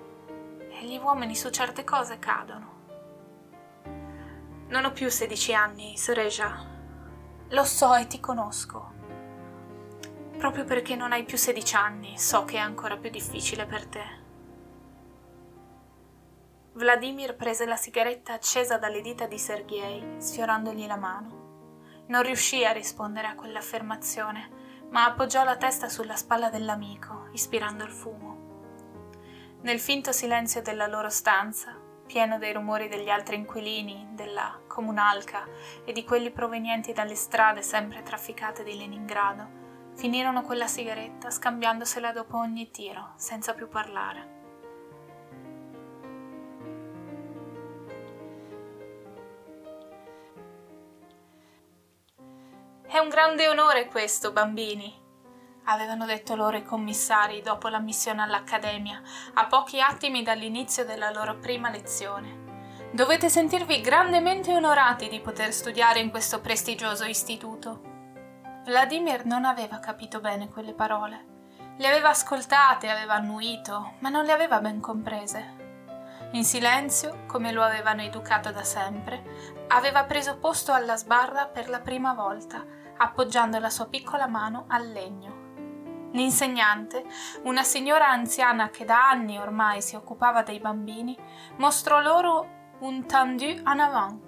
E gli uomini su certe cose cadono. Non ho più sedici anni, Soreja. Lo so e ti conosco. Proprio perché non hai più sedici anni, so che è ancora più difficile per te. Vladimir prese la sigaretta accesa dalle dita di Sergei, sfiorandogli la mano. Non riuscì a rispondere a quell'affermazione, ma appoggiò la testa sulla spalla dell'amico, ispirando il fumo. Nel finto silenzio della loro stanza, pieno dei rumori degli altri inquilini, della comunalca e di quelli provenienti dalle strade sempre trafficate di Leningrado, finirono quella sigaretta scambiandosela dopo ogni tiro, senza più parlare. È un grande onore questo, bambini, avevano detto loro i commissari dopo l'ammissione all'Accademia, a pochi attimi dall'inizio della loro prima lezione. Dovete sentirvi grandemente onorati di poter studiare in questo prestigioso istituto. Vladimir non aveva capito bene quelle parole. Le aveva ascoltate, aveva annuito, ma non le aveva ben comprese. In silenzio, come lo avevano educato da sempre, aveva preso posto alla sbarra per la prima volta appoggiando la sua piccola mano al legno. L'insegnante, una signora anziana che da anni ormai si occupava dei bambini, mostrò loro un tendu en avant.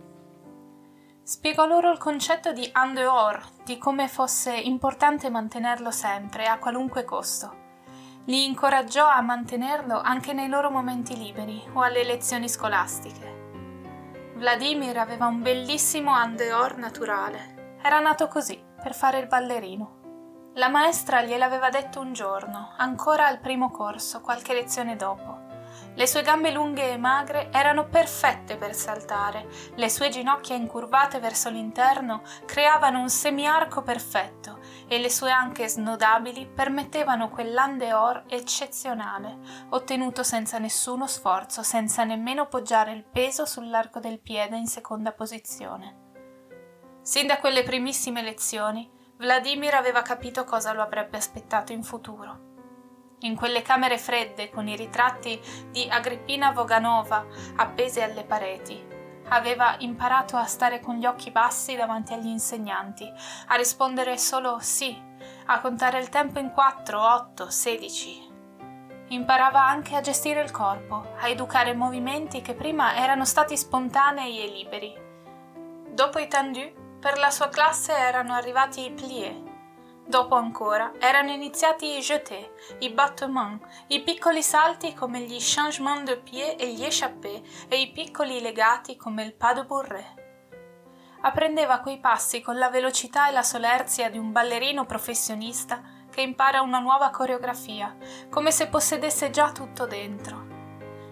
Spiegò loro il concetto di en dehors, di come fosse importante mantenerlo sempre, a qualunque costo. Li incoraggiò a mantenerlo anche nei loro momenti liberi o alle lezioni scolastiche. Vladimir aveva un bellissimo en dehors naturale, era nato così, per fare il ballerino. La maestra gliel'aveva detto un giorno, ancora al primo corso, qualche lezione dopo. Le sue gambe lunghe e magre erano perfette per saltare, le sue ginocchia incurvate verso l'interno creavano un semiarco perfetto e le sue anche snodabili permettevano quell'andeor eccezionale, ottenuto senza nessuno sforzo, senza nemmeno poggiare il peso sull'arco del piede in seconda posizione. Sin da quelle primissime lezioni, Vladimir aveva capito cosa lo avrebbe aspettato in futuro. In quelle camere fredde con i ritratti di Agrippina Voganova appesi alle pareti, aveva imparato a stare con gli occhi bassi davanti agli insegnanti, a rispondere solo sì, a contare il tempo in quattro, otto, sedici. Imparava anche a gestire il corpo, a educare movimenti che prima erano stati spontanei e liberi. Dopo i tendus, per la sua classe erano arrivati i pliés. Dopo ancora erano iniziati i jetés, i battements, i piccoli salti come gli changement de pied e gli échappés e i piccoli legati come il pas de bourrée. Apprendeva quei passi con la velocità e la solerzia di un ballerino professionista che impara una nuova coreografia, come se possedesse già tutto dentro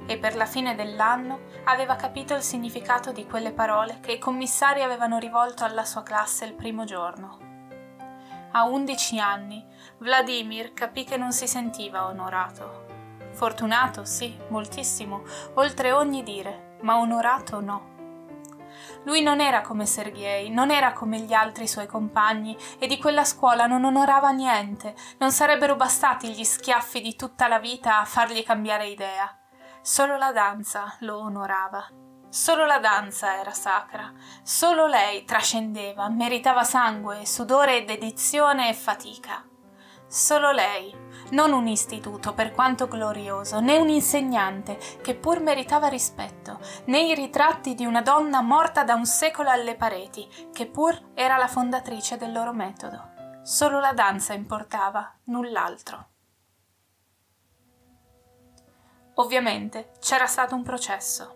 e per la fine dell'anno aveva capito il significato di quelle parole che i commissari avevano rivolto alla sua classe il primo giorno. A undici anni Vladimir capì che non si sentiva onorato. Fortunato, sì, moltissimo, oltre ogni dire, ma onorato no. Lui non era come Sergei, non era come gli altri suoi compagni e di quella scuola non onorava niente, non sarebbero bastati gli schiaffi di tutta la vita a fargli cambiare idea. Solo la danza lo onorava. Solo la danza era sacra, solo lei trascendeva, meritava sangue, sudore, dedizione e fatica. Solo lei, non un istituto per quanto glorioso, né un insegnante che pur meritava rispetto, né i ritratti di una donna morta da un secolo alle pareti, che pur era la fondatrice del loro metodo. Solo la danza importava, null'altro. Ovviamente c'era stato un processo.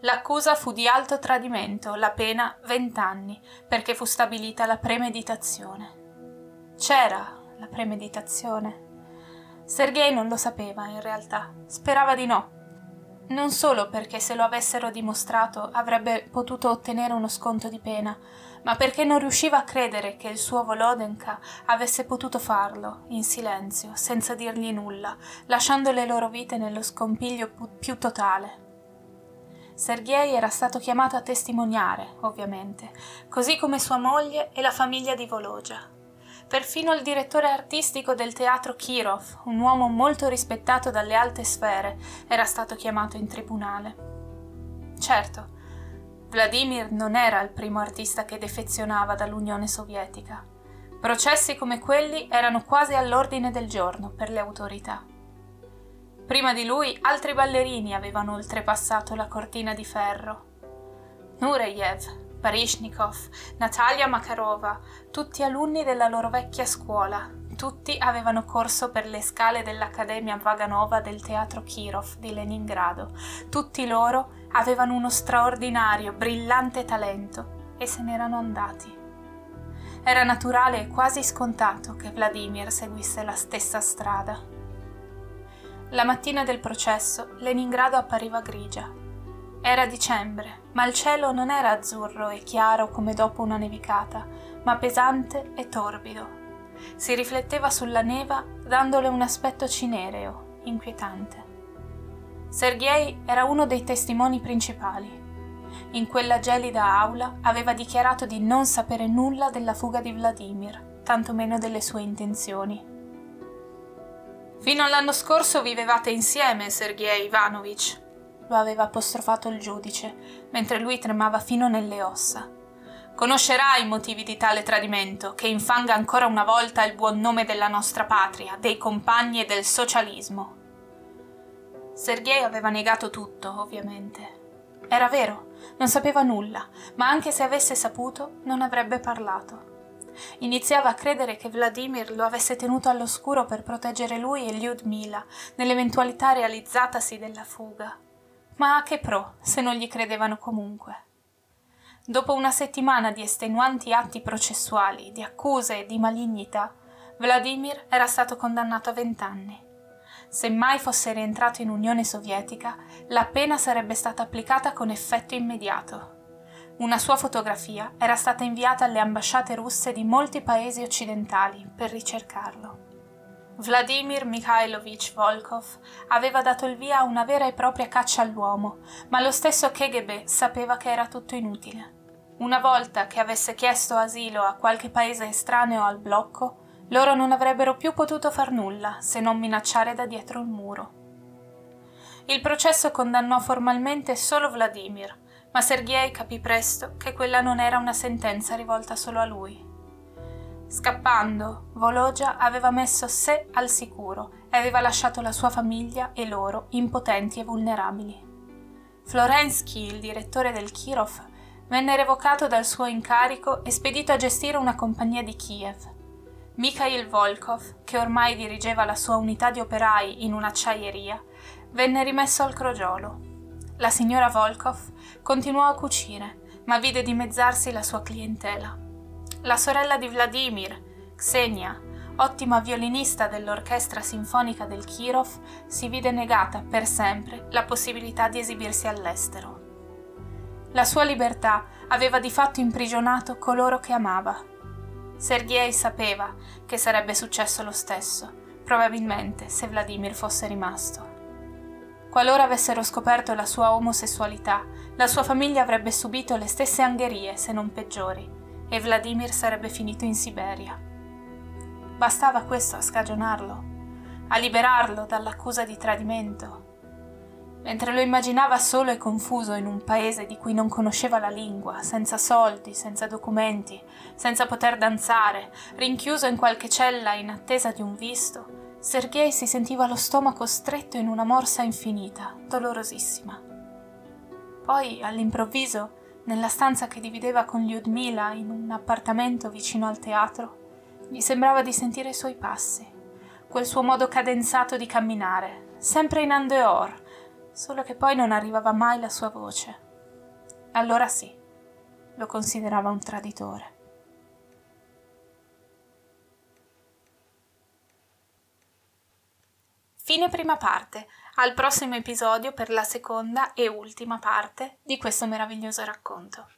L'accusa fu di alto tradimento, la pena vent'anni, perché fu stabilita la premeditazione. C'era la premeditazione. Sergei non lo sapeva in realtà, sperava di no. Non solo perché se lo avessero dimostrato avrebbe potuto ottenere uno sconto di pena, ma perché non riusciva a credere che il suo Volodenka avesse potuto farlo, in silenzio, senza dirgli nulla, lasciando le loro vite nello scompiglio più totale. Sergei era stato chiamato a testimoniare, ovviamente, così come sua moglie e la famiglia di Vologia. Perfino il direttore artistico del teatro Kirov, un uomo molto rispettato dalle alte sfere, era stato chiamato in tribunale. Certo, Vladimir non era il primo artista che defezionava dall'Unione Sovietica. Processi come quelli erano quasi all'ordine del giorno per le autorità. Prima di lui altri ballerini avevano oltrepassato la cortina di ferro. Nureyev, Barishnikov, Natalia Makarova, tutti alunni della loro vecchia scuola, tutti avevano corso per le scale dell'Accademia Vaganova del Teatro Kirov di Leningrado. Tutti loro avevano uno straordinario, brillante talento e se n'erano andati. Era naturale e quasi scontato che Vladimir seguisse la stessa strada. La mattina del processo Leningrado appariva grigia. Era dicembre, ma il cielo non era azzurro e chiaro come dopo una nevicata, ma pesante e torbido. Si rifletteva sulla neva dandole un aspetto cinereo, inquietante. Sergei era uno dei testimoni principali. In quella gelida aula aveva dichiarato di non sapere nulla della fuga di Vladimir, tantomeno delle sue intenzioni. Fino all'anno scorso vivevate insieme, Sergei Ivanovich, lo aveva apostrofato il giudice, mentre lui tremava fino nelle ossa. Conoscerai i motivi di tale tradimento, che infanga ancora una volta il buon nome della nostra patria, dei compagni e del socialismo. Sergei aveva negato tutto, ovviamente. Era vero, non sapeva nulla, ma anche se avesse saputo, non avrebbe parlato. Iniziava a credere che Vladimir lo avesse tenuto all'oscuro per proteggere lui e Lyudmila nell'eventualità realizzatasi della fuga. Ma a che pro, se non gli credevano comunque? Dopo una settimana di estenuanti atti processuali, di accuse e di malignità, Vladimir era stato condannato a vent'anni. Se mai fosse rientrato in Unione Sovietica, la pena sarebbe stata applicata con effetto immediato. Una sua fotografia era stata inviata alle ambasciate russe di molti paesi occidentali per ricercarlo. Vladimir Mikhailovich Volkov aveva dato il via a una vera e propria caccia all'uomo, ma lo stesso KGB sapeva che era tutto inutile. Una volta che avesse chiesto asilo a qualche paese estraneo al blocco, loro non avrebbero più potuto far nulla se non minacciare da dietro il muro. Il processo condannò formalmente solo Vladimir, ma Sergei capì presto che quella non era una sentenza rivolta solo a lui. Scappando, Vologia aveva messo sé al sicuro e aveva lasciato la sua famiglia e loro impotenti e vulnerabili. Florensky, il direttore del Kirov, venne revocato dal suo incarico e spedito a gestire una compagnia di Kiev. Mikhail Volkov, che ormai dirigeva la sua unità di operai in un'acciaieria, venne rimesso al crogiolo. La signora Volkov continuò a cucire, ma vide dimezzarsi la sua clientela. La sorella di Vladimir, Xenia, ottima violinista dell'orchestra sinfonica del Kirov, si vide negata per sempre la possibilità di esibirsi all'estero. La sua libertà aveva di fatto imprigionato coloro che amava. Sergei sapeva che sarebbe successo lo stesso, probabilmente se Vladimir fosse rimasto. Qualora avessero scoperto la sua omosessualità, la sua famiglia avrebbe subito le stesse angherie, se non peggiori, e Vladimir sarebbe finito in Siberia. Bastava questo a scagionarlo, a liberarlo dall'accusa di tradimento, mentre lo immaginava solo e confuso in un paese di cui non conosceva la lingua, senza soldi, senza documenti, senza poter danzare, rinchiuso in qualche cella in attesa di un visto, Sergei si sentiva lo stomaco stretto in una morsa infinita, dolorosissima. Poi, all'improvviso, nella stanza che divideva con Lyudmila in un appartamento vicino al teatro, gli sembrava di sentire i suoi passi, quel suo modo cadenzato di camminare, sempre in andeor, solo che poi non arrivava mai la sua voce. Allora sì, lo considerava un traditore. Fine prima parte. Al prossimo episodio per la seconda e ultima parte di questo meraviglioso racconto.